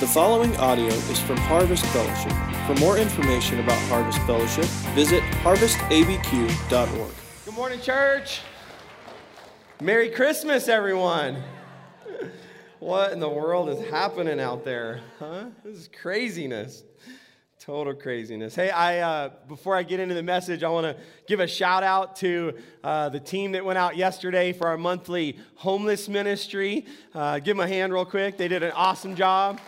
The following audio is from Harvest Fellowship. For more information about Harvest Fellowship, visit harvestabq.org. Good morning, church. Merry Christmas, everyone. What in the world is happening out there? Huh? This is craziness. Total craziness. Hey, I uh, before I get into the message, I want to give a shout out to uh, the team that went out yesterday for our monthly homeless ministry. Uh, give them a hand real quick. They did an awesome job.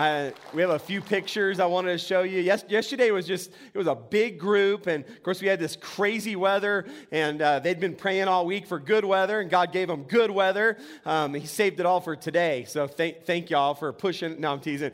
Uh, we have a few pictures I wanted to show you. Yes, yesterday was just, it was a big group. And of course, we had this crazy weather. And uh, they'd been praying all week for good weather. And God gave them good weather. Um, he saved it all for today. So thank, thank y'all for pushing. No, I'm teasing.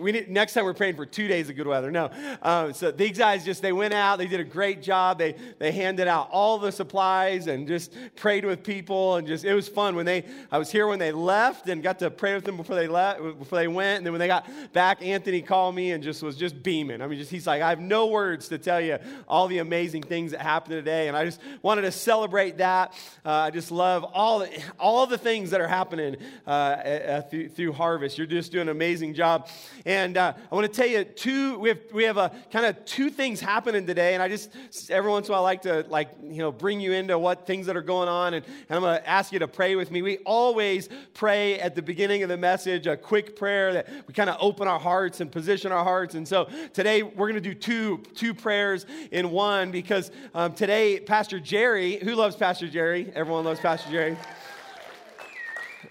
We need, next time we're praying for two days of good weather. No. Um, so these guys just, they went out. They did a great job. They, they handed out all the supplies and just prayed with people. And just, it was fun when they, I was here when they left and got to pray with them before they left, before they went. And then when they got back, Anthony called me and just was just beaming. I mean, just he's like, I have no words to tell you all the amazing things that happened today, and I just wanted to celebrate that. Uh, I just love all the, all the things that are happening uh, through, through, Harvest. You're just doing an amazing job, and uh, I want to tell you two. We have we have a kind of two things happening today, and I just every once in a while I like to like you know bring you into what things that are going on, and, and I'm going to ask you to pray with me. We always pray at the beginning of the message a quick prayer that we kind of open our hearts and position our hearts. And so today we're going to do two, two prayers in one because um, today, Pastor Jerry, who loves Pastor Jerry? Everyone loves Pastor Jerry.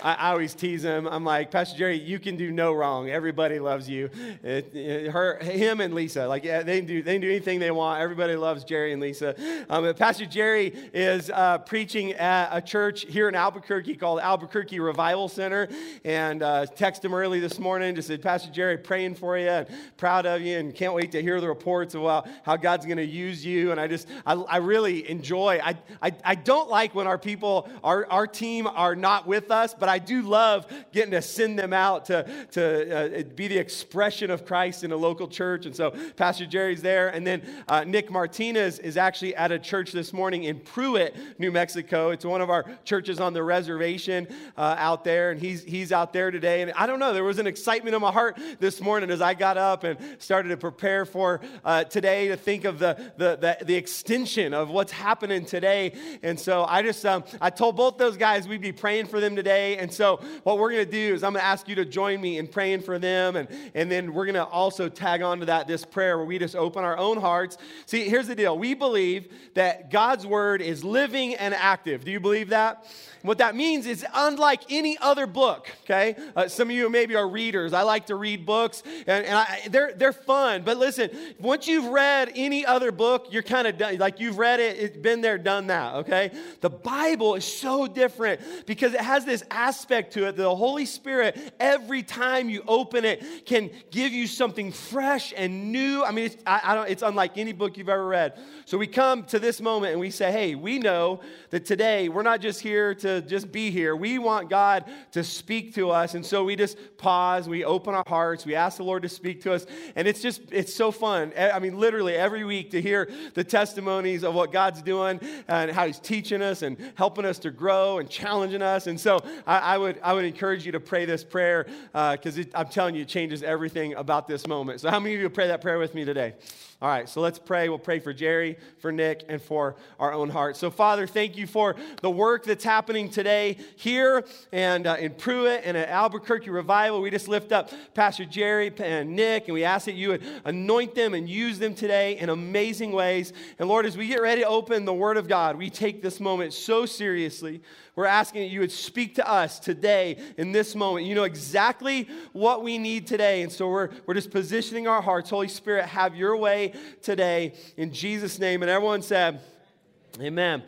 I, always tease him. I'm like, Pastor Jerry, you can do no wrong. Everybody loves you. It, it, her, him and Lisa, like yeah, they do, they can do anything they want. Everybody loves Jerry and Lisa. Um, Pastor Jerry is uh, preaching at a church here in Albuquerque called Albuquerque Revival Center, and uh, texted him early this morning. Just said, Pastor Jerry, praying for you and proud of you, and can't wait to hear the reports about how God's going to use you. And I just, I, I really enjoy. I, I, I don't like when our people, our, our team, are not with us, but but I do love getting to send them out to, to uh, be the expression of Christ in a local church. And so Pastor Jerry's there. And then uh, Nick Martinez is actually at a church this morning in Prewitt, New Mexico. It's one of our churches on the reservation uh, out there. And he's, he's out there today. And I don't know, there was an excitement in my heart this morning as I got up and started to prepare for uh, today to think of the, the, the, the, extension of what's happening today. And so I just, um, I told both those guys we'd be praying for them today and so, what we're going to do is I'm going to ask you to join me in praying for them. And, and then we're going to also tag on to that this prayer where we just open our own hearts. See, here's the deal we believe that God's word is living and active. Do you believe that? What that means is unlike any other book, okay? Uh, some of you maybe are readers. I like to read books, and, and I, they're, they're fun. But listen, once you've read any other book, you're kind of done. Like you've read it, it's been there, done that, okay? The Bible is so different because it has this aspect to it the Holy Spirit, every time you open it, can give you something fresh and new. I mean, it's, I, I don't, it's unlike any book you've ever read. So we come to this moment and we say, hey, we know that today we're not just here to just be here. We want God to speak to us. And so we just pause, we open our hearts, we ask the Lord to speak to us. And it's just, it's so fun. I mean, literally every week to hear the testimonies of what God's doing and how He's teaching us and helping us to grow and challenging us. And so I, I would, I would encourage you to pray this prayer because uh, I'm telling you, it changes everything about this moment. So, how many of you pray that prayer with me today? All right, so let's pray. We'll pray for Jerry, for Nick, and for our own hearts. So, Father, thank you for the work that's happening today here and uh, in Prewitt and at Albuquerque Revival. We just lift up Pastor Jerry and Nick, and we ask that you would anoint them and use them today in amazing ways. And Lord, as we get ready to open the Word of God, we take this moment so seriously. We're asking that you would speak to us today in this moment. You know exactly what we need today. And so we're, we're just positioning our hearts. Holy Spirit, have your way today in Jesus' name. And everyone said, Amen.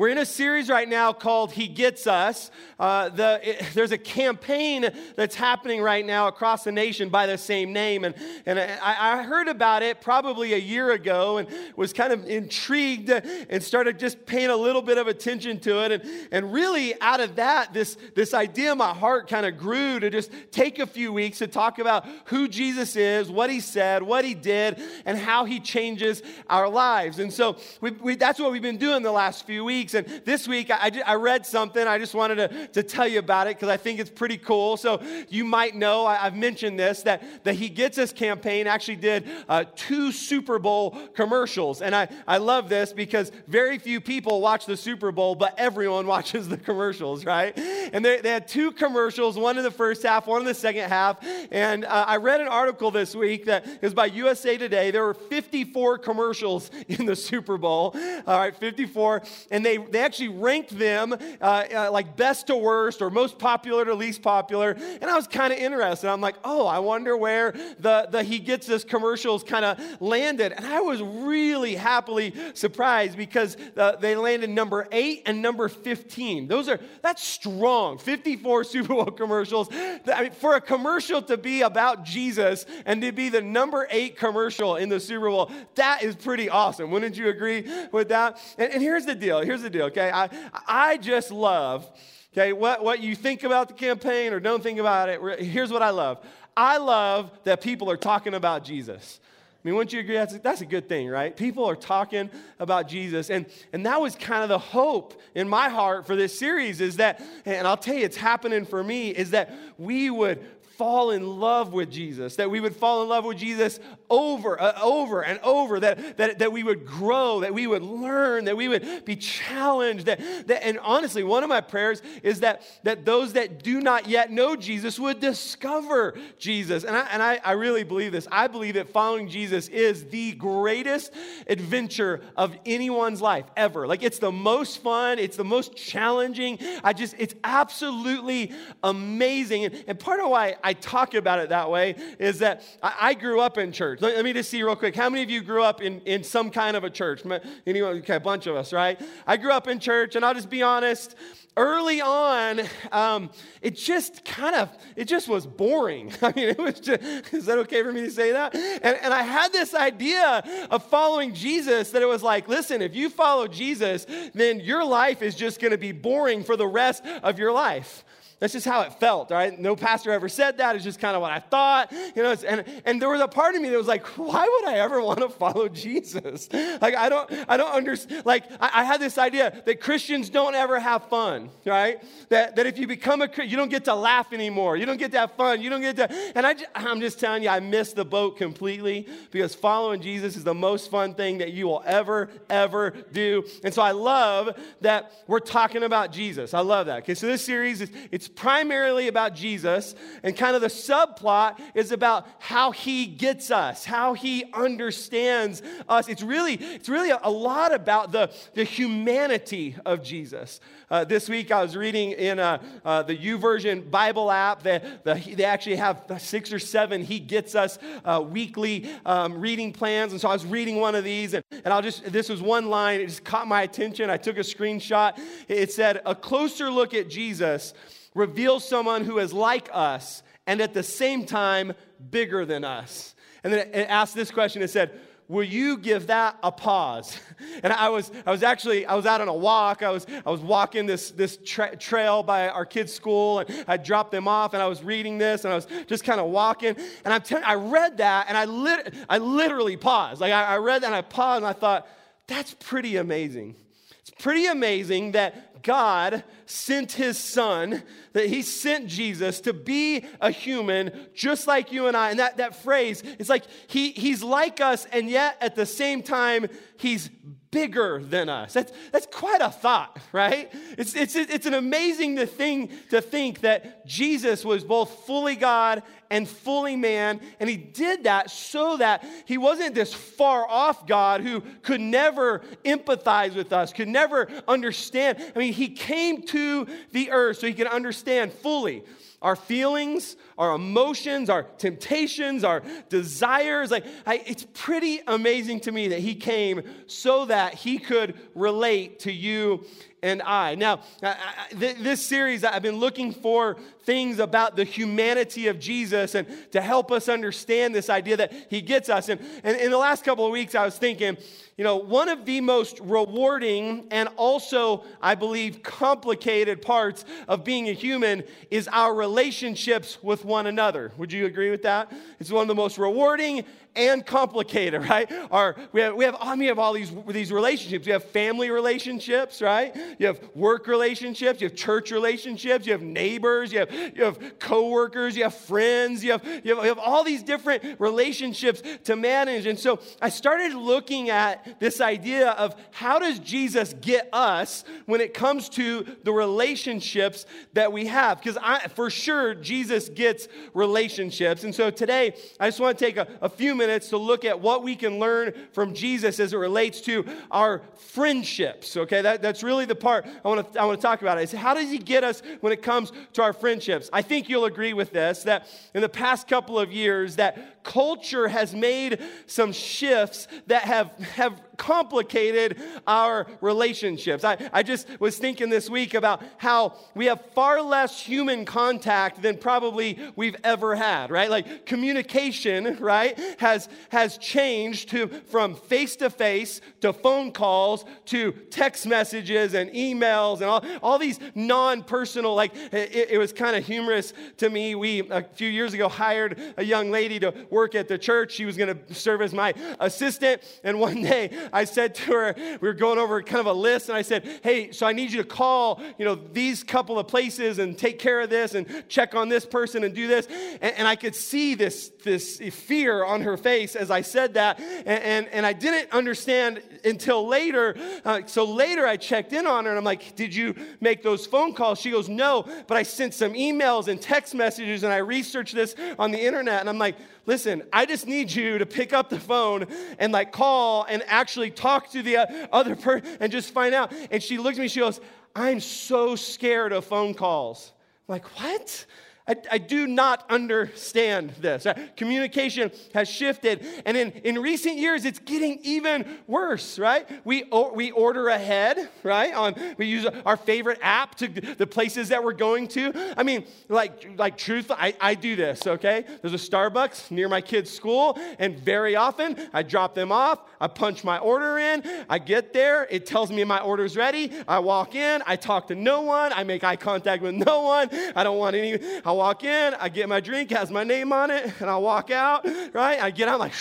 We're in a series right now called He Gets Us. Uh, the, it, there's a campaign that's happening right now across the nation by the same name. And, and I, I, heard about it probably a year ago and was kind of intrigued and started just paying a little bit of attention to it. And, and really, out of that, this, this idea in my heart kind of grew to just take a few weeks to talk about who Jesus is, what he said, what he did, and how he changes our lives. And so we, we, that's what we've been doing the last few weeks weeks. And this week, I, I read something. I just wanted to, to tell you about it because I think it's pretty cool. So you might know, I, have mentioned this, that the He Gets Us campaign actually did uh, two Super Bowl commercials. And I, I love this because very few people watch the Super Bowl, but everyone watches the commercials, right? And they, they had two commercials, one in the first half, one in the second half. And uh, I read an article this week that is by USA Today. There were 54 commercials in the Super Bowl. All right, 54. And they, they actually ranked them uh, uh, like best to worst or most popular to least popular. And I was kind of interested. I'm like, oh, I wonder where the, the He Gets This commercials kind of landed. And I was really happily surprised because uh, they landed number eight and number 15. Those are, that's strong. 54 Super Bowl commercials. I mean, for a commercial to be about Jesus and to be the number eight commercial in the Super Bowl, that is pretty awesome. Wouldn't you agree with that? And, and here's the deal. Here's the deal, okay? I, I just love, okay, what, what you think about the campaign or don't think about it. Here's what I love. I love that people are talking about Jesus. I mean, wouldn't you agree? That's a, that's a good thing, right? People are talking about Jesus. And, and that was kind of the hope in my heart for this series is that, and I'll tell you, it's happening for me, is that we would fall in love with Jesus, that we would fall in love with Jesus over, uh, over and over, that, that, that we would grow, that we would learn, that we would be challenged. That, that, and honestly, one of my prayers is that, that those that do not yet know Jesus would discover Jesus. And, I, and I, I really believe this. I believe that following Jesus is the greatest adventure of anyone's life ever. Like, it's the most fun, it's the most challenging. I just, it's absolutely amazing. And, and part of why I I talk about it that way is that I, I grew up in church. Let, let, me just see real quick. How many of you grew up in, in some kind of a church? Anyone? Okay, a bunch of us, right? I grew up in church, and I'll just be honest early on, um, it just kind of, it just was boring. I mean, it was just, is that okay for me to say that? And, and I had this idea of following Jesus that it was like, listen, if you follow Jesus, then your life is just going to be boring for the rest of your life. That's just how it felt, right? No pastor ever said that. It's just kind of what I thought, you know. And, and there was a part of me that was like, why would I ever want to follow Jesus? Like, I don't, I don't understand. Like, I, I, had this idea that Christians don't ever have fun, right? That, that if you become a you don't get to laugh anymore. You don't get to have fun. You don't get to, and I, I'm just telling you, I missed the boat completely because following Jesus is the most fun thing that you will ever, ever do. And so I love that we're talking about Jesus. I love that. Okay, so this series is, it's primarily about Jesus, and kind of the subplot is about how he gets us, how he understands us. It's really, it's really a, lot about the, the humanity of Jesus. Uh, this week I was reading in uh, uh, the YouVersion Bible app that the, they actually have six or seven He Gets Us uh, weekly um, reading plans. And so I was reading one of these, and, and I'll just, this was one line, it just caught my attention. I took a screenshot. It said, A closer look at Jesus reveals someone who is like us and at the same time bigger than us. And then it asked this question it said, Will you give that a pause? And I was, I was actually, I was out on a walk. I was, I was walking this, this tra- trail by our kids' school, and I dropped them off, and I was reading this, and I was just kind of walking. And I'm I read that, and I, lit- I literally paused. Like, I, I read that, and I paused, and I thought, that's pretty amazing. It's pretty amazing that God sent his son, that he sent Jesus to be a human just like you and I. And that, that phrase, it's like he, he's like us, and yet at the same time, he's bigger than us. That's, that's quite a thought, right? It's, it's, it's an amazing thing to think that Jesus was both fully God and fully man. And he did that so that he wasn't this far off God who could never empathize with us, could never understand. I mean, he came to the earth so he could understand fully our feelings, our emotions, our temptations, our desires. Like, I, it's pretty amazing to me that he came so that he could relate to you and I. Now, I, I, th- this series, I've been looking for things about the humanity of Jesus and to help us understand this idea that he gets us. And, and in the last couple of weeks, I was thinking, you know, one of the most rewarding and also, I believe, complicated parts of being a human is our relationships with one another. Would you agree with that? It's one of the most rewarding and complicated, right? Our, we have, we have, I mean, we have all these, these relationships. You have family relationships, right? You have work relationships, you have church relationships, you have neighbors, you have, you have coworkers, you have friends, you have, you have, you have all these different relationships to manage. And so I started looking at this idea of how does Jesus get us when it comes to the relationships that we have? Because I, for sure, Jesus gets relationships. And so today, I just want to take a, a few minutes to look at what we can learn from Jesus as it relates to our friendships. Okay, that, that's really the part I want to I want to talk about. Is how does he get us when it comes to our friendships? I think you'll agree with this that in the past couple of years that culture has made some shifts that have have complicated our relationships. I, I just was thinking this week about how we have far less human contact than probably we've ever had, right? Like communication, right, has, has changed to, from face to face to phone calls to text messages and emails and all, all these non personal, like it, it was kind of humorous to me. We, a few years ago, hired a young lady to work at the church. She was going to serve as my assistant. And one day I said to her, we were going over kind of a list, and I said, hey, so I need you to call, you know, these couple of places and take care of this and check on this person and do this. And, and I could see this, this fear on her face as I said that. And, and, and I didn't understand until later. Uh, so later I checked in on her and I'm like, did you make those phone calls? She goes, no, but I sent some emails and text messages and I researched this on the internet. And I'm like, listen, I just need you to pick up the phone and like call and actually talk to the uh, other person and just find out. And she looks at me, she goes, I'm so scared of phone calls. I'm like, what? I, I, do not understand this. Uh, communication has shifted, and in, in recent years, it's getting even worse, right? We, we order ahead, right? On, we use our favorite app to the places that we're going to. I mean, like, like truth, I, I do this, okay? There's a Starbucks near my kids' school, and very often I drop them off, I punch my order in, I get there, it tells me my order's ready, I walk in, I talk to no one, I make eye contact with no one, I don't want any, I walk in, I get my drink, has my name on it, and I walk out, right? I get out, I'm like,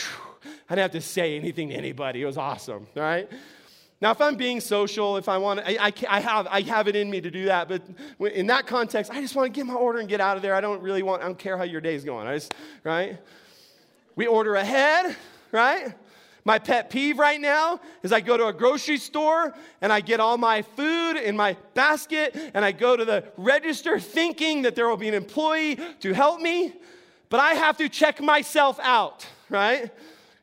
I didn't have to say anything to anybody. It was awesome, right? Now, if I'm being social, if I want to, I, I, I, have, I have it in me to do that, but in that context, I just want to get my order and get out of there. I don't really want, I don't care how your day's going. I just, right? We order ahead, right? My pet peeve right now is I go to a grocery store and I get all my food in my basket and I go to the register thinking that there will be an employee to help me, but I have to check myself out, right?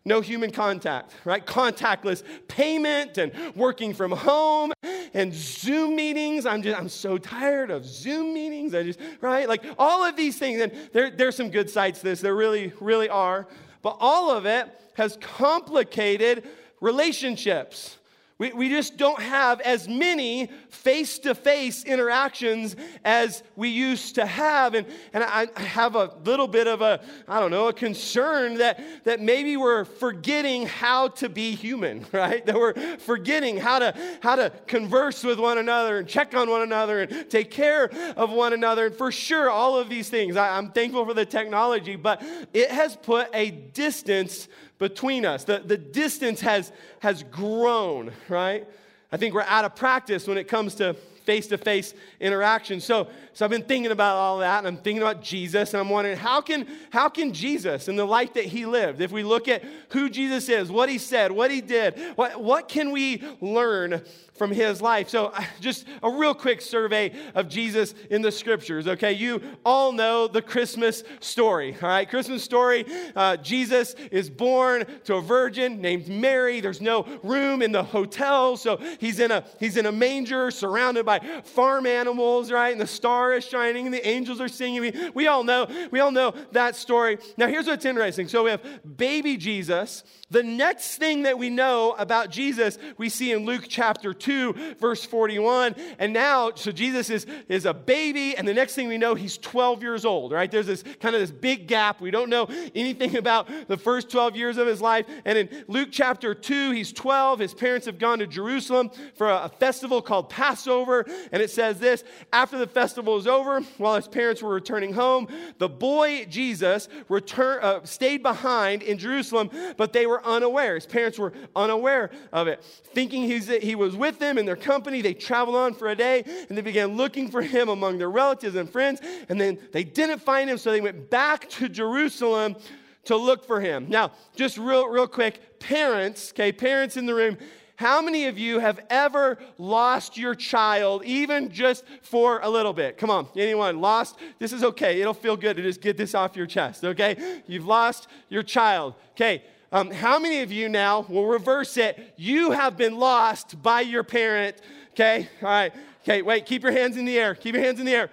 No human contact, right? Contactless payment and working from home and Zoom meetings. I'm just, I'm so tired of Zoom meetings. I just, right? Like all of these things. And there, there's some good sides to this. There really, really are. But all of it has complicated relationships. We, we just don't have as many face to face interactions as we used to have. And, and I, I have a little bit of a, I don't know, a concern that, that maybe we're forgetting how to be human, right? That we're forgetting how to, how to converse with one another and check on one another and take care of one another. And for sure, all of these things, I, I'm thankful for the technology, but it has put a distance between us. The, the distance has, has grown, right? I think we're out of practice when it comes to face to face interaction. So, so I've been thinking about all that, and I'm thinking about Jesus, and I'm wondering how can, how can Jesus, and the life that he lived, if we look at who Jesus is, what he said, what he did, what, what can we learn from his life. So, just a real quick survey of Jesus in the scriptures, okay? You all know the Christmas story, all right? Christmas story uh, Jesus is born to a virgin named Mary. There's no room in the hotel, so he's in a, he's in a manger surrounded by right? Farm animals, right? And the star is shining and the angels are singing. We, we all know, we all know that story. Now, here's what's interesting. So we have baby Jesus. The next thing that we know about Jesus, we see in Luke chapter 2, verse 41. And now, so Jesus is, is a baby, and the next thing we know, he's 12 years old, right? There's this kind of this big gap. We don't know anything about the first 12 years of his life. And in Luke chapter 2, he's 12. His parents have gone to Jerusalem for a, a festival called Passover. And it says this After the festival was over, while his parents were returning home, the boy Jesus uh, stayed behind in Jerusalem, but they were were unaware. His parents were unaware of it. Thinking he's, he was with them in their company, they traveled on for a day and they began looking for him among their relatives and friends. And then they didn't find him, so they went back to Jerusalem to look for him. Now, just real, real quick, parents, okay, parents in the room, how many of you have ever lost your child, even just for a little bit? Come on, anyone lost? This is okay. It'll feel good to just get this off your chest, okay? You've lost your child. Okay, um, how many of you now will reverse it? You have been lost by your parent. Okay, all right. Okay, wait, keep your hands in the air. Keep your hands in the air.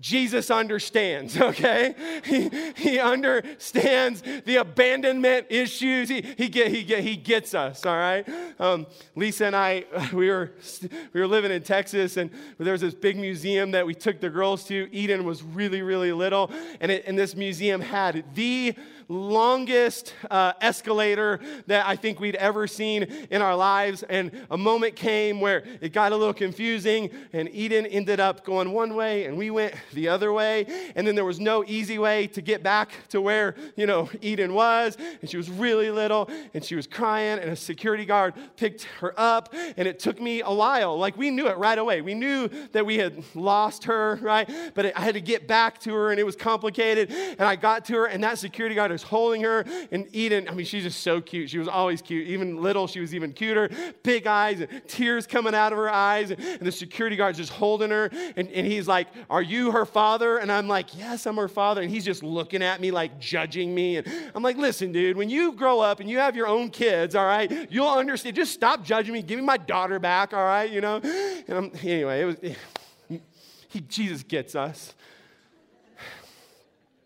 Jesus understands, okay? He, he understands the abandonment issues. He, he, get, he, get, he gets us, all right? Um, Lisa and I, we were, we were living in Texas, and there was this big museum that we took the girls to. Eden was really, really little, and, it, and this museum had the longest uh, escalator that I think we'd ever seen in our lives. And a moment came where it got a little confusing, and Eden ended up going one way, and we went the other way. And then there was no easy way to get back to where, you know, Eden was. And she was really little, and she was crying, and a security guard picked her up. And it took me a while. Like, we knew it right away. We knew that we had lost her, right? But I had to get back to her, and it was complicated. And I got to her, and that security guard was holding her. And Eden, I mean, she's just so cute. She was always cute. Even little, she was even cuter. Big eyes and tears coming out of her eyes. And the security guard's just holding her. And, and he's like, Are you her father? And I'm like, Yes, I'm her father. And he's just looking at me, like judging me. And I'm like, Listen, dude, when you grow up and you have your own kids, all right, you'll understand. Just stop judging me. Give me my daughter back, all right, you know? And I'm, anyway, it was, he, Jesus gets us.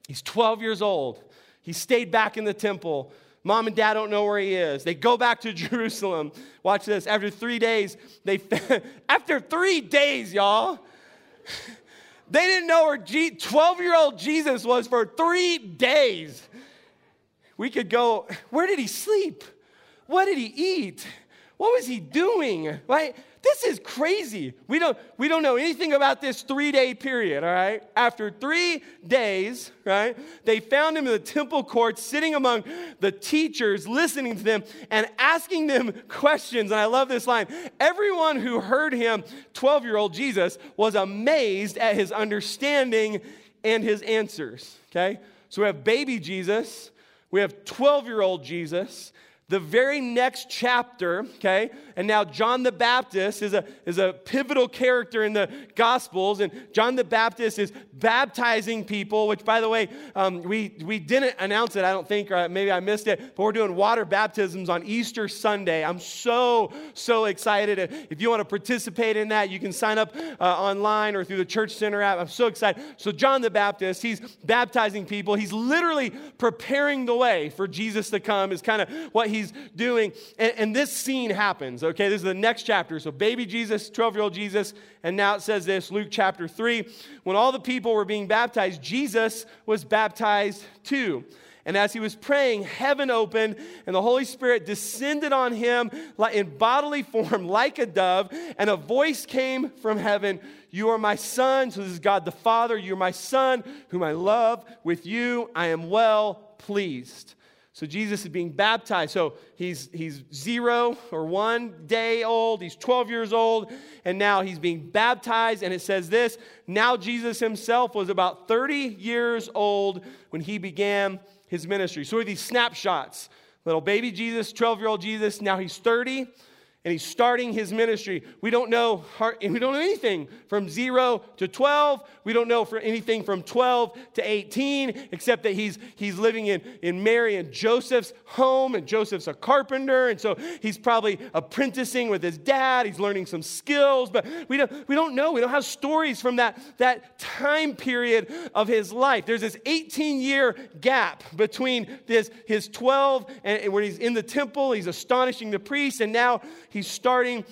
He's 12 years old. He stayed back in the temple. Mom and dad don't know where he is. They go back to Jerusalem. Watch this. After three days, they after three days, y'all, they didn't know where 12 year old Jesus was for three days. We could go, where did he sleep? What did he eat? What was he doing? Right? This is crazy. We don't, we don't know anything about this three day period, all right? After three days, right, they found him in the temple court, sitting among the teachers, listening to them and asking them questions. And I love this line everyone who heard him, 12 year old Jesus, was amazed at his understanding and his answers, okay? So we have baby Jesus, we have 12 year old Jesus, the very next chapter, okay, and now John the Baptist is a, is a pivotal character in the Gospels, and John the Baptist is baptizing people, which, by the way, um, we, we didn't announce it, I don't think, or maybe I missed it, but we're doing water baptisms on Easter Sunday. I'm so, so excited. If you want to participate in that, you can sign up uh, online or through the Church Center app. I'm so excited. So, John the Baptist, he's baptizing people, he's literally preparing the way for Jesus to come, is kind of what he's doing. And, and this scene happens, okay? This is the next chapter. So, baby Jesus, 12 year old Jesus. And now it says this Luke chapter 3. When all the people were being baptized, Jesus was baptized too. And as he was praying, heaven opened, and the Holy Spirit descended on him in bodily form like a dove, and a voice came from heaven You are my son. So this is God the Father. You're my son, whom I love. With you I am well pleased. So Jesus is being baptized. So he's, he's zero or one day old. He's 12 years old. And now he's being baptized. And it says this Now Jesus himself was about 30 years old when he began his ministry. So these snapshots. Little baby Jesus, 12 year old Jesus. Now he's 30. And he's starting his ministry. We don't know we don't know anything from 0 to 12. We don't know for anything from 12 to 18 except that he's he's living in in Mary and Joseph's home and Joseph's a carpenter and so he's probably apprenticing with his dad. He's learning some skills, but we don't we don't know. We don't have stories from that that time period of his life. There's this 18-year gap between this his 12 and, and when he's in the temple, he's astonishing the priests and now He's starting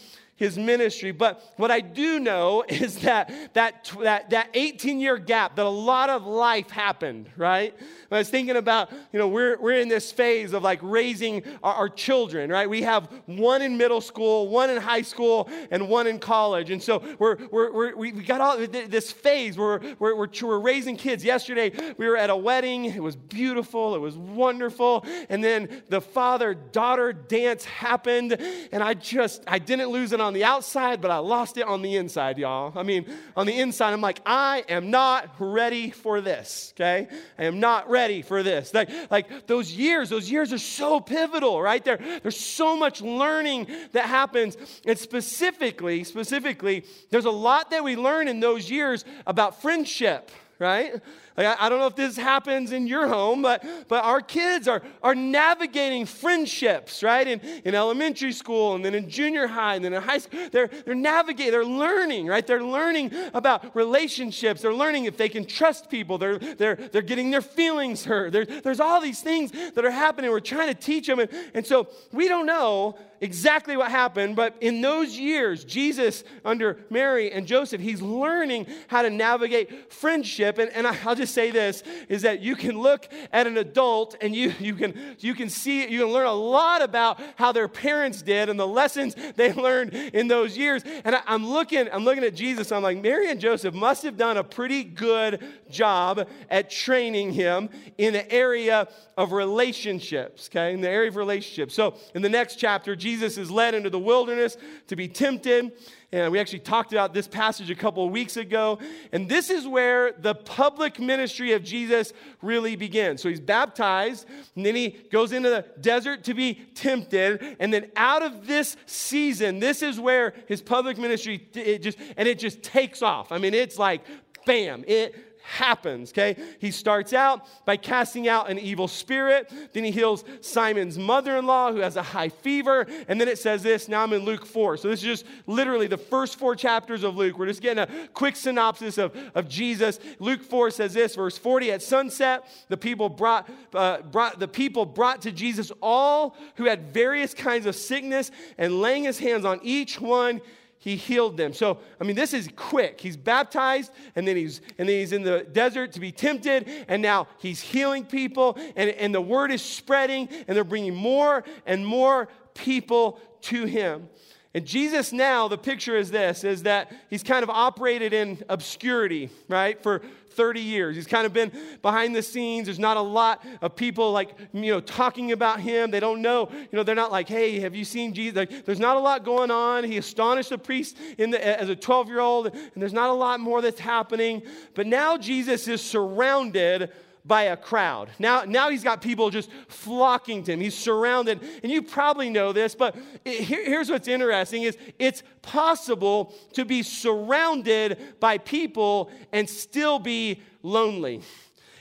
his ministry. But what I do know is that that, that, that 18 year gap, that a lot of life happened, right? I was thinking about, you know, we're, we're in this phase of like raising our, our, we're right? We have one in middle school, one in high school, and one in college. And so we're, we're, we're, we got all this phase where we're, we're, we're raising kids. Yesterday, we were at a wedding. It was beautiful, it was wonderful. And then the father daughter dance happened. And I just, I didn't lose it on the outside, but I lost it on the inside, y'all. I mean, on the inside, I'm like, I am not ready for this, okay? I am not ready ready for this. Like, like those years, those years are so pivotal, right? There, there's so much learning that happens. And specifically, specifically, there's a lot that we learn in those years about friendship, right? Like, I, I, don't know if this happens in your home, but, but our kids are, are navigating friendships, right? In, in elementary school and then in junior high and then in high school. They're, they're navigating, they're learning, right? They're learning about relationships. They're learning if they can trust people. They're, they're, they're getting their feelings hurt. There, there's all these things that are happening. We're trying to teach them. And, and so we don't know exactly what happened, but in those years, Jesus, under Mary and Joseph, he's learning how to navigate friendship. And, and I'll just say this is that you can look at an adult and you, you, can, you can see, you can learn a lot about how their parents did and the lessons they learned in those years. And I, I'm looking, I'm looking at Jesus, I'm like, Mary and Joseph must have done a pretty good job at training him in the area of relationships, okay? In the area of relationships. So in the next chapter, Jesus is led into the wilderness to be tempted. And we actually talked about this passage a couple of weeks ago. And this is where the public ministry of Jesus really begins. So he's baptized, and then he goes into the desert to be tempted. And then out of this season, this is where his public ministry, it just, and it just takes off. I mean, it's like, bam, it happens, okay? He starts out by casting out an evil spirit. Then he heals Simon's mother in law who has a high fever. And then it says this now I'm in Luke 4. So this is just literally the first four chapters of Luke. We're just getting a quick synopsis of, of Jesus. Luke 4 says this, verse 40 At sunset, the people brought, uh, brought, the people brought to Jesus all who had various kinds of sickness, and laying his hands on each one, he healed them. So, I mean, this is quick. He's baptized, and then he's and then he's in the desert to be tempted, and now he's healing people, and, and the word is spreading, and they're bringing more and more people to him. And Jesus now, the picture is this, is that he's kind of operated in obscurity, right, for 30 years. He's kind of been behind the scenes. There's not a lot of people like, you know, talking about him. They don't know, you know, they're not like, hey, have you seen Jesus? Like, there's not a lot going on. He astonished the priest in the, as a 12 year old, and there's not a lot more that's happening. But now Jesus is surrounded by a crowd. Now, now he's got people just flocking to him. He's surrounded, and you probably know this, but it, here, here's what's interesting is it's possible to be surrounded by people and still be lonely.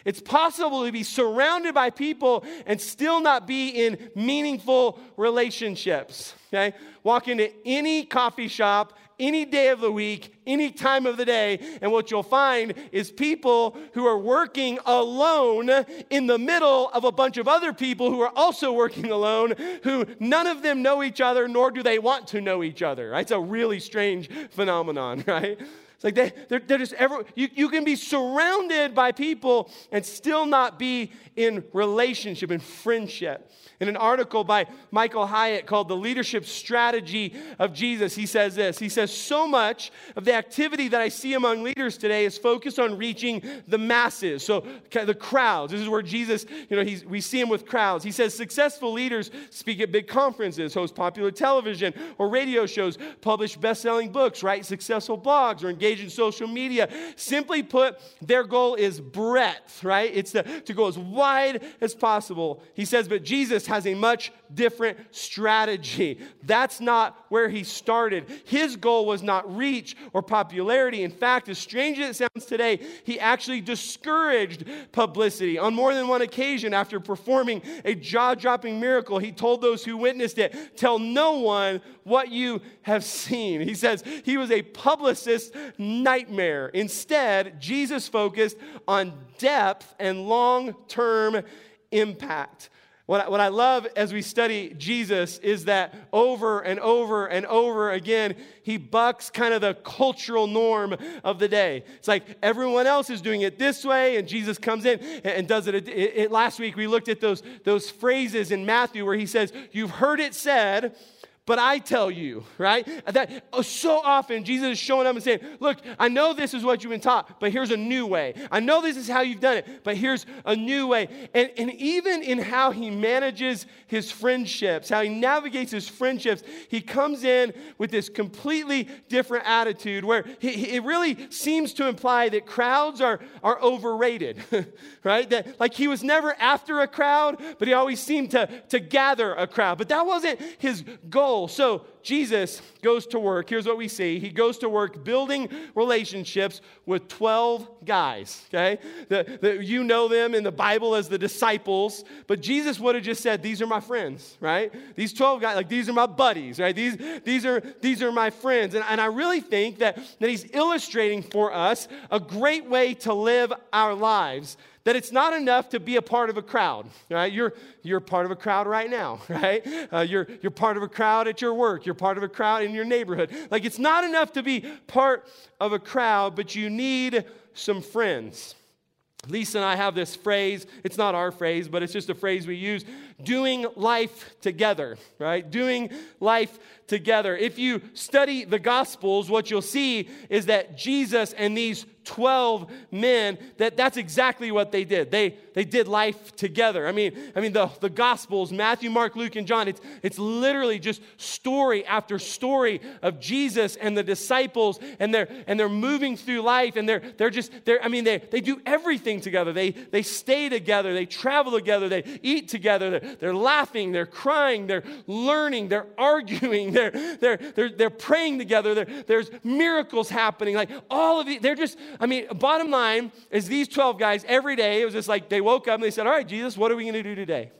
It's possible to be surrounded by people and still not be in meaningful relationships. Okay? Walk into any coffee shop any day of the week, any time of the day. And what you'll find is people who are working alone in the middle of a bunch of other people who are also working alone, who none of them know each other, nor do they want to know each other. Right? It's a really strange phenomenon, right? It's like they, they're, they're just ever, you, you can be surrounded by people and still not be in relationship, in friendship. In an article by Michael Hyatt called The Leadership Strategy of Jesus, he says this. He says, So much of the activity that I see among leaders today is focused on reaching the masses. So the crowds. This is where Jesus, you know, he's, we see him with crowds. He says, Successful leaders speak at big conferences, host popular television or radio shows, publish best selling books, write successful blogs, or engage in social media. Simply put, their goal is breadth, right? It's to, to go as wide as possible. He says, but Jesus has a much different strategy. That's not where he started. His goal was not reach or popularity. In fact, as strange as it sounds today, he actually discouraged publicity. On more than one occasion, after performing a jaw dropping miracle, he told those who witnessed it, Tell no one what you have seen. He says he was a publicist nightmare. Instead, Jesus focused on depth and long term impact. What I, what I love as we study Jesus is that over and over and over again, he bucks kind of the cultural norm of the day. It's like everyone else is doing it this way, and Jesus comes in and, and does it, it, it. Last week, we looked at those, those phrases in Matthew where he says, You've heard it said, but I tell you, right? That uh, so often Jesus is showing up and saying, Look, I know this is what you've been taught, but here's a new way. I know this is how you've done it, but here's a new way. And, and even in how he manages his friendships, how he navigates his friendships, he comes in with this completely different attitude where he, he, it really seems to imply that crowds are, are overrated, right? That like he was never after a crowd, but he always seemed to, to gather a crowd. But that wasn't his goal goal. So Jesus goes to work. Here's what we see He goes to work building relationships with 12 guys, okay? The, you know them in the Bible as the disciples, but Jesus would have just said, These are my friends, right? These 12 guys, like, these are my buddies, right? These, these, are, these are my friends. And, and I really think that, that He's illustrating for us a great way to live our lives that it's not enough to be a part of a crowd right? You're, you're part of a crowd right now right? Uh, you're, you're part of a crowd at your work. You're part of a crowd in your neighborhood. Like it's not enough to be part of a crowd but you need some friends. Lisa and I have this phrase. It's not our phrase, but it's just a phrase we use doing life together, right? Doing life together. If you study the Gospels, what you'll see is that Jesus and these 12 men that that's exactly what they did. They they did life together. I mean i mean the, the gospels matthew mark luke and john it's it's literally just story after story of jesus and the disciples and they're and they're moving through life and they're they're just they're i mean they they do everything together. They they stay together. They travel together. They eat together they're, they're laughing they're crying they're learning they're arguing they're they're they're, they're praying together there's miracles happening like all of it they're just I mean, bottom line is these 12 guys every day, it was just like they woke up and they said, All right, Jesus, what are we going to do today?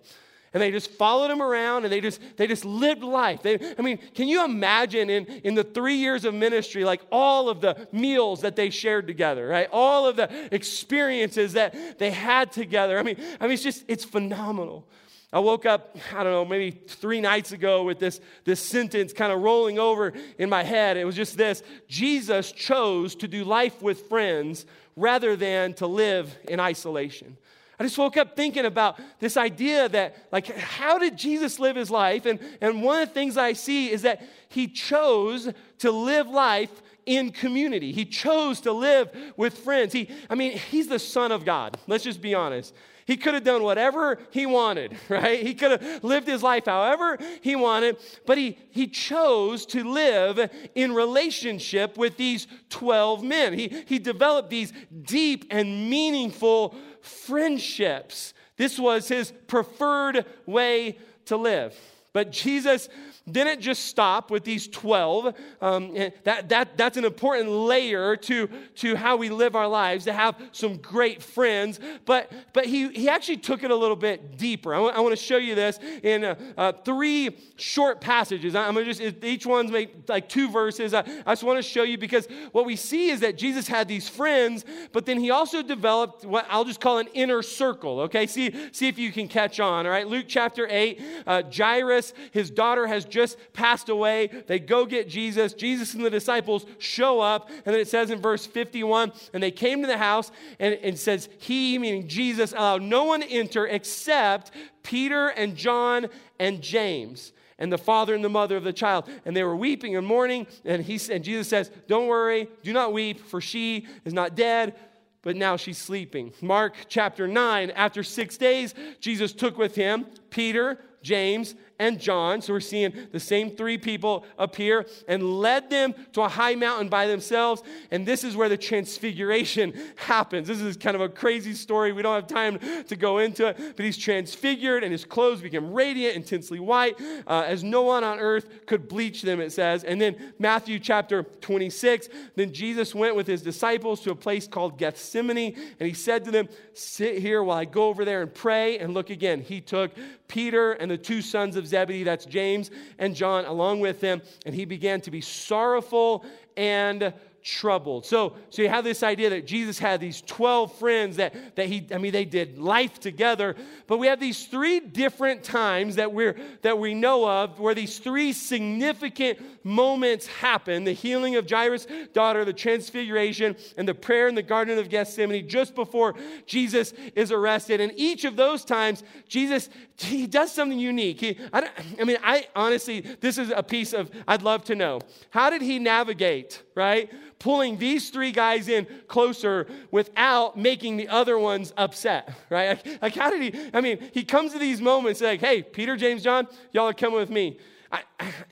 And they just followed him around and they just they just lived life. They, I mean, can you imagine in, in the three years of ministry, like all of the meals that they shared together, right? All of the experiences that they had together. I mean, I mean, it's just it's phenomenal. I woke up, I don't know, maybe three nights ago with this, this sentence kind of rolling over in my head. It was just this Jesus chose to do life with friends rather than to live in isolation. I just woke up thinking about this idea that, like, how did Jesus live his life? And, and one of the things I see is that he chose to live life in community. He chose to live with friends. He, I mean, he's the Son of God. Let's just be honest. He could have done whatever he wanted, right? He could have lived his life however he wanted, but he, he chose to live in relationship with these 12 men. He, he developed these deep and meaningful friendships. This was his preferred way to live. But Jesus didn't just stop with these 12. Um, that, that, that's an important layer to, to how we live our lives, to have some great friends. But, but he, he actually took it a little bit deeper. I, w- I want to show you this in uh, uh, three short passages. I'm going to just, each one's make like two verses. I, I just want to show you because what we see is that Jesus had these friends, but then he also developed what I'll just call an inner circle, okay? See, see if you can catch on, all right? Luke chapter 8, uh, Jairus, his daughter has just passed away. They go get Jesus. Jesus and the disciples show up. And then it says in verse 51 and they came to the house, and it says, He, meaning Jesus, allowed no one to enter except Peter and John and James and the father and the mother of the child. And they were weeping and mourning. And, he, and Jesus says, Don't worry, do not weep, for she is not dead, but now she's sleeping. Mark chapter 9, after six days, Jesus took with him Peter, James, and John. So we're seeing the same three people appear and led them to a high mountain by themselves. And this is where the transfiguration happens. This is kind of a crazy story. We don't have time to go into it, but he's transfigured and his clothes become radiant, intensely white, uh, as no one on earth could bleach them, it says. And then Matthew chapter 26, then Jesus went with his disciples to a place called Gethsemane, and he said to them, Sit here while I go over there and pray. And look again, he took Peter and the two sons of Zebedee, that's James and John, along with him, and he began to be sorrowful and troubled. So, so you have this idea that Jesus had these 12 friends that, that he, I mean, they did life together, but we have these three different times that we're that we know of where these three significant moments happen: the healing of Jairus' daughter, the transfiguration, and the prayer in the Garden of Gethsemane just before Jesus is arrested. And each of those times, Jesus he does something unique. He, I, I mean, I honestly, this is a piece of I'd love to know. How did he navigate, right? Pulling these three guys in closer without making the other ones upset, right? Like, like, how did he? I mean, he comes to these moments like, hey, Peter, James, John, y'all are coming with me. I,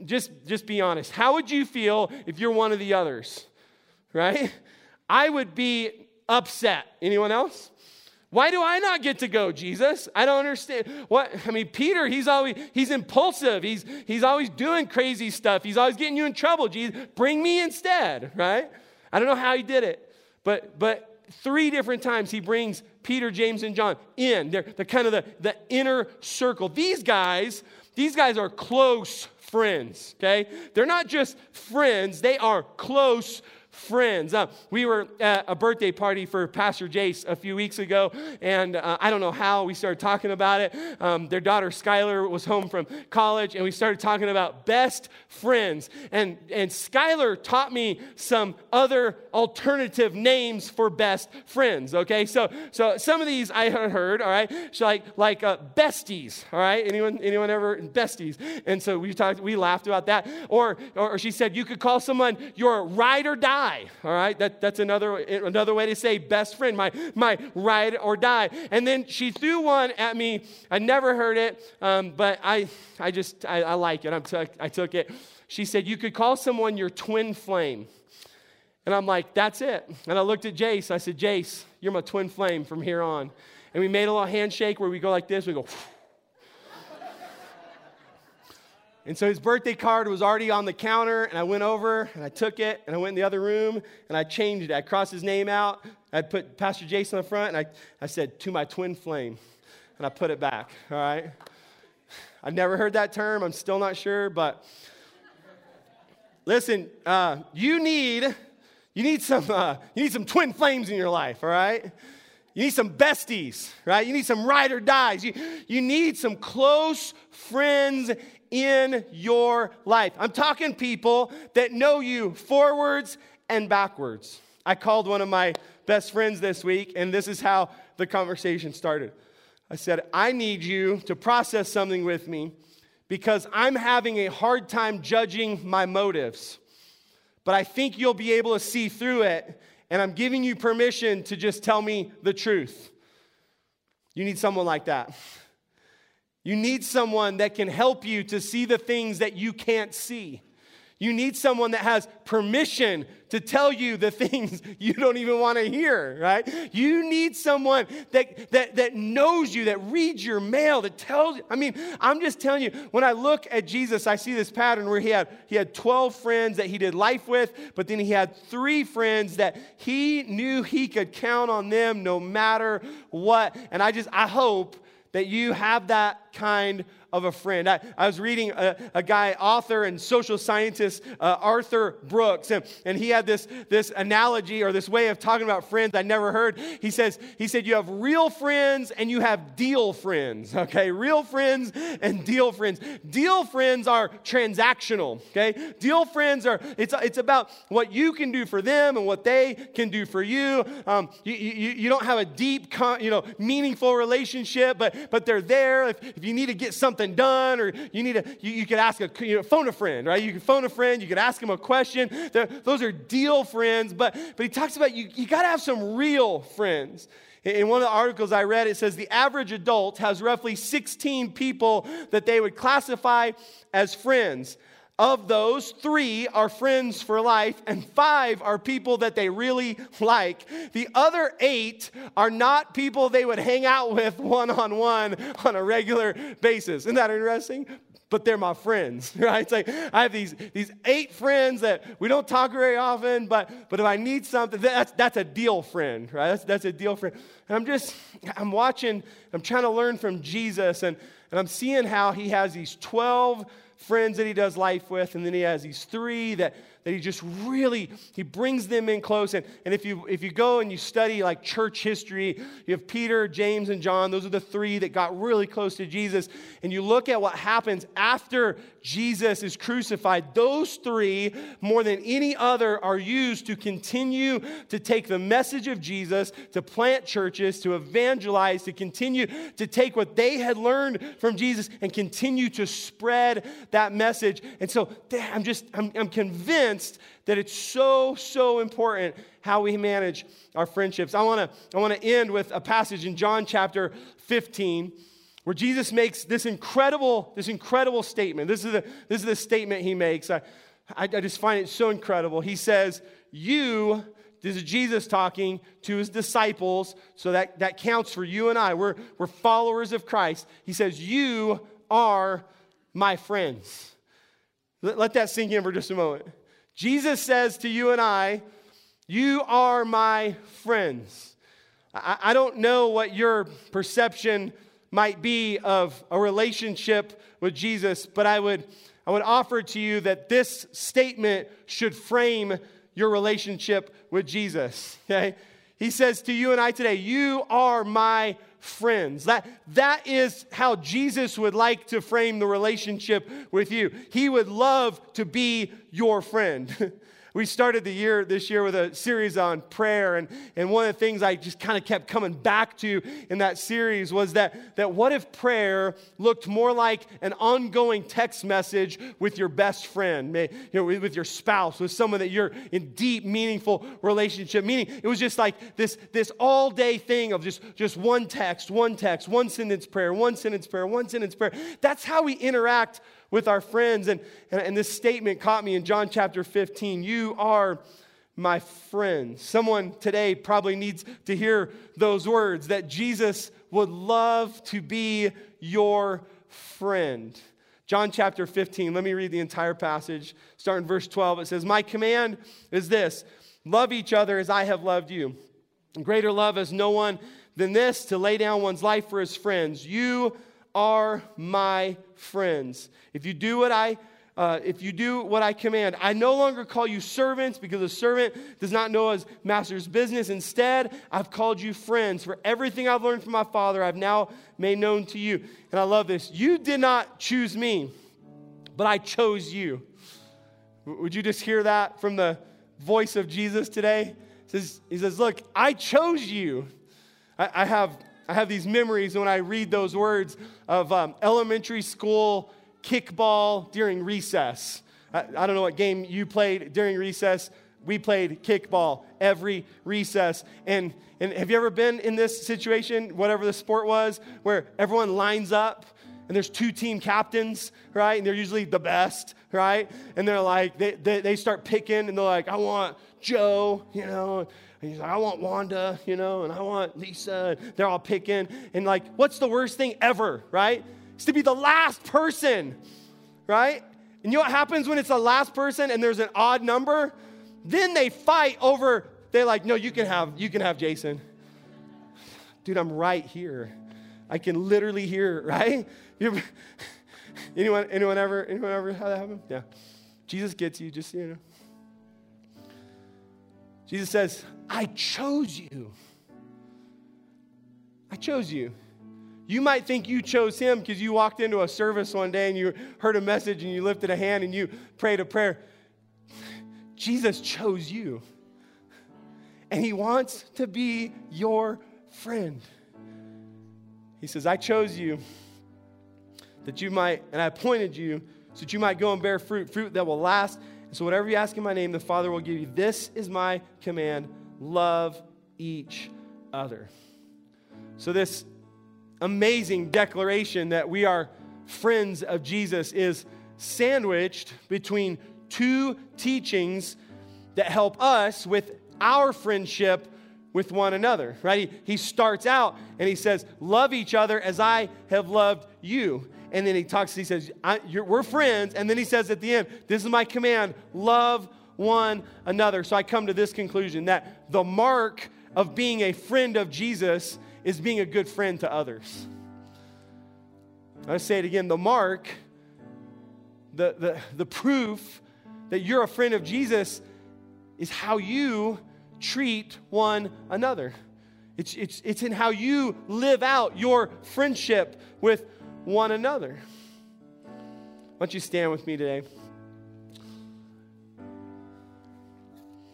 just, just be honest. How would you feel if you're one of the others, right? I would be upset. Anyone else? Why do I not get to go, Jesus? I don't understand. What I mean, Peter, he's always he's impulsive. He's he's always doing crazy stuff. He's always getting you in trouble. Jesus, bring me instead, right? I don't know how he did it, but but three different times he brings Peter, James, and John in. They're, they're kind of the, the inner circle. These guys, these guys are close friends, okay? They're not just friends, they are close friends. Uh, we were at a birthday party for Pastor Jace a few weeks ago, and uh, I don't know how we started talking about it. Um, their daughter Skylar was home from college, and we started talking about best friends. And, and Skylar taught me some other alternative names for best friends, okay? So, so some of these I had heard, all right? So like, like uh, besties, all right? Anyone, anyone ever besties? And so we talked, we laughed about that. Or, or she said, you could call someone your ride or die die. All right, that, that's another, another way to say best friend, my, my ride or die. And then she threw one at me. I never heard it, um, but I, I just, I, I like it. I took, I took it. She said, You could call someone your twin flame. And I'm like, That's it. And I looked at Jace. I said, Jace, you're my twin flame from here on. And we made a little handshake where we go like this. We go, And so his birthday card was already on the counter, and I went over and I took it and I went in the other room and I changed it. I crossed his name out. I put Pastor Jason on the front and I, I said, To my twin flame. And I put it back, all right? I've never heard that term. I'm still not sure, but listen, uh, you need you need some uh, you need some twin flames in your life, all right? You need some besties, right? You need some ride or dies. You, you need some close friends in your life. I'm talking people that know you forwards and backwards. I called one of my best friends this week, and this is how the conversation started. I said, I need you to process something with me because I'm having a hard time judging my motives. But I think you'll be able to see through it, and I'm giving you permission to just tell me the truth. You need someone like that. You need someone that can help you to see the things that you can't see. You need someone that has permission to tell you the things you don't even want to hear, right? You need someone that, that, that knows you, that reads your mail, that tells you. I mean, I'm just telling you, when I look at Jesus, I see this pattern where he had, he had 12 friends that he did life with, but then he had three friends that he knew he could count on them no matter what. And I just, I hope that you have that kind of a friend. I, I was reading a, a, guy, author and social scientist, uh, Arthur Brooks, and, and he had this, this analogy or this way of talking about friends I never heard. He says, he said, you have real friends and you have deal friends, okay? Real friends and deal friends. Deal friends are transactional, okay? Deal friends are, it's, it's about what you can do for them and what they can do for you. Um, you, you, you don't have a deep, you know, meaningful relationship, but, but they're there if, if you need to get something something done, or you need to, you, you could ask a, you know, phone a friend, right? You can phone a friend, you could ask him a question. They're, those are deal friends, but, but he talks about you, you got to have some real friends. In one of the articles I read, it says the average adult has roughly 16 people that they would classify as friends. Of those, three are friends for life, and five are people that they really like. The other eight are not people they would hang out with one on one on a regular basis. Isn't that interesting? But they're my friends, right? It's like I have these, these eight friends that we don't talk very often, but, but if I need something, that's, that's a deal friend, right? That's, that's a deal friend. And I'm just, I'm watching, I'm trying to learn from Jesus, and, and I'm seeing how he has these 12 friends that he does life with, and then he has these three that that he just really he brings them in close. And, and if you if you go and you study like church history you have peter james and john. Those are the three that got really close to jesus. And you look at what happens after jesus is crucified those three more than any other are used to continue to take the message of jesus to plant churches to evangelize to continue to take what they had learned from jesus and continue to spread that message and so i'm just i'm, I'm convinced that it's so, so important how we manage our friendships. I want to I want to end with a passage in John chapter 15 where Jesus makes this incredible, this incredible statement. This is the, this is the statement he makes. I, I, I just find it so incredible. He says, You, this is Jesus talking to his disciples, so that, that counts for you and I. We're, we're followers of Christ. He says, You are my friends. Let, let that sink in for just a moment. Jesus says to you and I, You are my friends. I, I don't know what your perception might be of a relationship with Jesus, but I would, I would offer to you that this statement should frame your relationship with Jesus. Okay? He says to you and I today, You are my friends. That, that is how Jesus would like to frame the relationship with you. He would love to be your friend. We started the year this year with a series on prayer, and, and one of the things I just kind of kept coming back to in that series was that, that what if prayer looked more like an ongoing text message with your best friend, you know, with your spouse, with someone that you're in deep, meaningful relationship. Meaning, it was just like this, this all day thing of just, just one text, one text, one sentence prayer, one sentence prayer, one sentence prayer. That's how we interact with our friends. And, and, and this statement caught me in John chapter 15. You are my friend. Someone today probably needs to hear those words that Jesus would love to be your friend. John chapter 15, let me read the entire passage. Start in verse 12. It says, My command is this love each other as I have loved you. Greater love has no one than this to lay down one's life for his friends. You are my friends. If you do what I uh, if you do what I command, I no longer call you servants because a servant does not know his master's business. Instead, I've called you friends. For everything I've learned from my Father, I've now made known to you. And I love this. You did not choose me, but I chose you. Would you just hear that from the voice of Jesus today? He says, he says Look, I chose you. I, I have I have these memories when I read those words of um, elementary school kickball during recess. I, I don't know what game you played during recess. We played kickball every recess. And, and have you ever been in this situation, whatever the sport was, where everyone lines up and there's two team captains, right? And they're usually the best, right? And they're like, they, they, they start picking and they're like, I want Joe, you know. And he's like, I want Wanda, you know, and I want Lisa. They're all picking. And like, what's the worst thing ever, right? It's to be the last person, right? And you know what happens when it's the last person and there's an odd number? Then they fight over, they're like, no, you can have, you can have Jason. Dude, I'm right here. I can literally hear, right? anyone, anyone ever, anyone ever had that happen? Yeah. Jesus gets you, just, you know. Jesus says, I chose you. I chose you. You might think you chose him because you walked into a service one day and you heard a message and you lifted a hand and you prayed a prayer. Jesus chose you. And he wants to be your friend. He says, I chose you that you might, and I appointed you so that you might go and bear fruit, fruit that will last so, whatever you ask in my name, the Father will give you. This is my command love each other. So, this amazing declaration that we are friends of Jesus is sandwiched between two teachings that help us with our friendship with one another, right? He, starts out and he says, Love each other as I have loved you. And then he talks, he says, We're friends. And then he says at the end, This is my command love one another. So I come to this conclusion that the mark of being a friend of Jesus is being a good friend to others. I say it again the mark, the, the, the proof that you're a friend of Jesus is how you treat one another. It's, it's, it's in how you live out your friendship with one another. Why don't you stand with me today?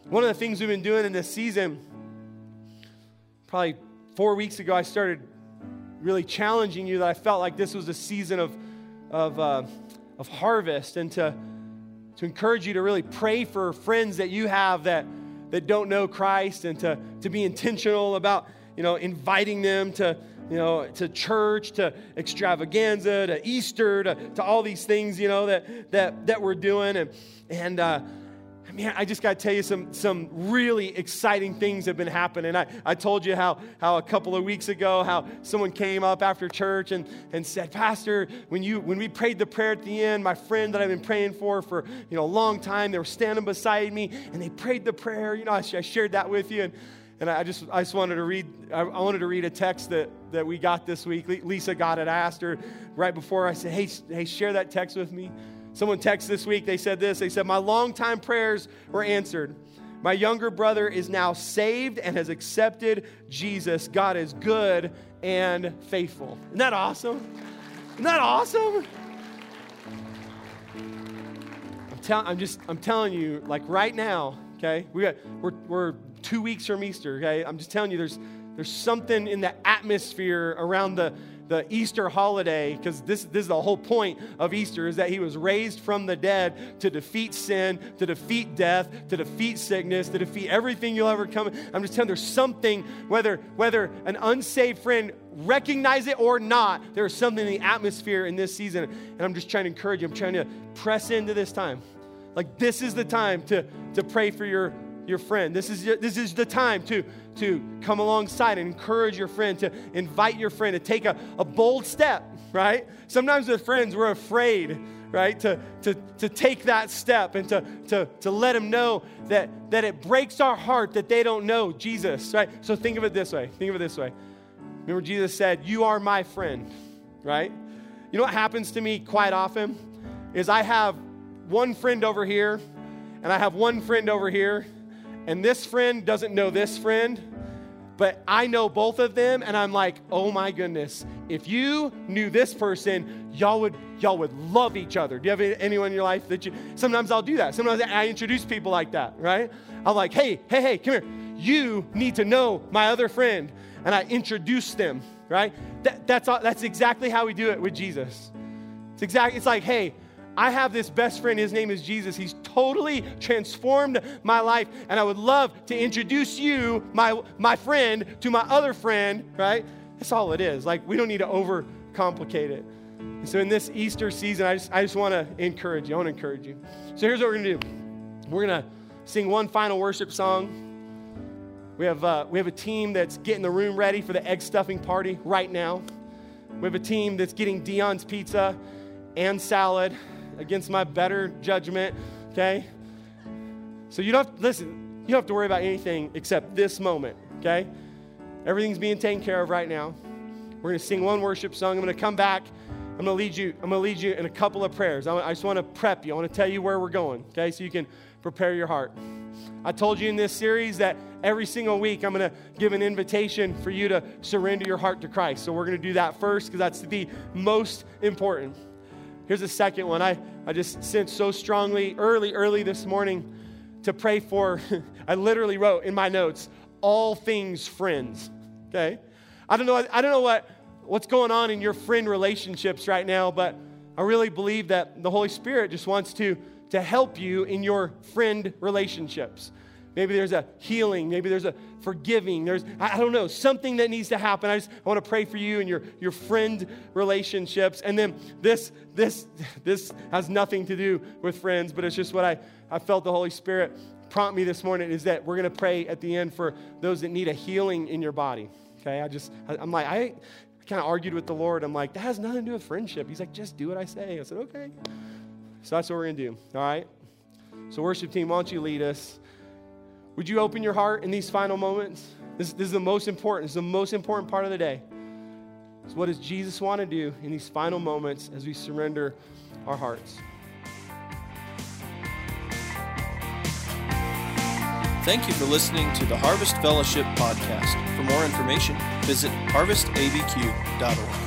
One of the things we've been doing in this season, probably four weeks ago, I started really challenging you that I felt like this was a season of, of, uh, of harvest and to, to encourage you to really pray for friends that you have that, that don't know Christ and to, to be intentional about you know, inviting them to, you know, to church, to extravaganza, to Easter, to, to all these things, you know, that, that, that we're doing. And, and uh, man, I just got to tell you some, some really exciting things have been happening. I, I told you how, how a couple of weeks ago, how someone came up after church and, and said, Pastor, when, you, when we prayed the prayer at the end, my friend that I've been praying for for you know, a long time, they were standing beside me and they prayed the prayer. You know, I, I shared that with you. And, and I just, I just wanted to read, I wanted to read a text that, that we got this week. Lisa got it, asked her right before I said, hey, hey, share that text with me. Someone texted this week, they said this. They said, My longtime prayers were answered. My younger brother is now saved and has accepted Jesus. God is good and faithful. Isn't that awesome? Isn't that awesome? I'm, tell, I'm just, I'm telling you, like right now, okay, we got, we're, we're two weeks from Easter, okay? I'm just telling you, there's, there's something in the atmosphere around the, the Easter holiday, because this, this is the whole point of Easter, is that he was raised from the dead to defeat sin, to defeat death, to defeat sickness, to defeat everything you'll ever come. I'm just telling you, there's something, whether, whether an unsaved friend recognize it or not, there's something in the atmosphere in this season. And I'm just trying to encourage you. I'm trying to press into this time. Like this is the time to, to pray for your, your friend. This is, this is the time to to come alongside and encourage your friend, to invite your friend to take a, a bold step, right? Sometimes with friends, we're afraid, right, to, to, to take that step and to, to, to let them know that, that it breaks our heart that they don't know Jesus, right? So think of it this way. Think of it this way. Remember, Jesus said, You are my friend, right? You know what happens to me quite often? Is I have one friend over here, and I have one friend over here, and this friend doesn't know this friend, but I know both of them, and I'm like, oh my goodness, if you knew this person, y'all would y'all would love each other. Do you have anyone in your life that you sometimes I'll do that. Sometimes I introduce people like that, right? I'm like, hey, hey, hey, come here. You need to know my other friend. And I introduce them, right? That, that's, that's exactly how we do it with Jesus. It's exactly, it's like, hey, I have this best friend. His name is Jesus. He's totally transformed my life. And I would love to introduce you, my, my friend, to my other friend, right? That's all it is. Like, we don't need to overcomplicate it. And so, in this Easter season, I just, I just want to encourage you. I want to encourage you. So, here's what we're going to do we're going to sing one final worship song. We have, uh, we have a team that's getting the room ready for the egg stuffing party right now. We have a team that's getting Dion's pizza and salad against my better judgment, okay? So you don't have, to, listen, you don't have to worry about anything except this moment, okay? Everything's being taken care of right now. We're to sing one worship song. I'm to come back. I'm to lead you. I'm to lead you in a couple of prayers. I just want to prep you. I want to tell you where we're going, okay? So you can prepare your heart. I told you in this series that every single week I'm going to give an invitation for you to surrender your heart to Christ. So we're going to do that first because that's the most important. Here's the second one. I, I just sensed so strongly early, early this morning to pray for, I literally wrote in my notes, all things friends. Okay? I don't know, I don't know what, what's going on in your friend relationships right now, but I really believe that the Holy Spirit just wants to, to help you in your friend relationships. Maybe there's a healing. Maybe there's a forgiving. There's, I don't know, something that needs to happen. I just I want to pray for you and your, your friend relationships. And then this, this, this has nothing to do with friends, but it's just what I, I felt the Holy Spirit prompt me this morning is that we're going to pray at the end for those that need a healing in your body. Okay, I just, I, am like, I kind of argued with the Lord. I'm like, that has nothing to do with friendship. He's like, just do what I say. I said, okay. So that's what we're going to do. All right. So, worship team, why don't you lead us? Would you open your heart in these final moments? This, this is the most important. Is the most important part of the day. So, what does Jesus want to do in these final moments as we surrender our hearts? Thank you for listening to the Harvest Fellowship podcast. For more information, visit harvestabq.org.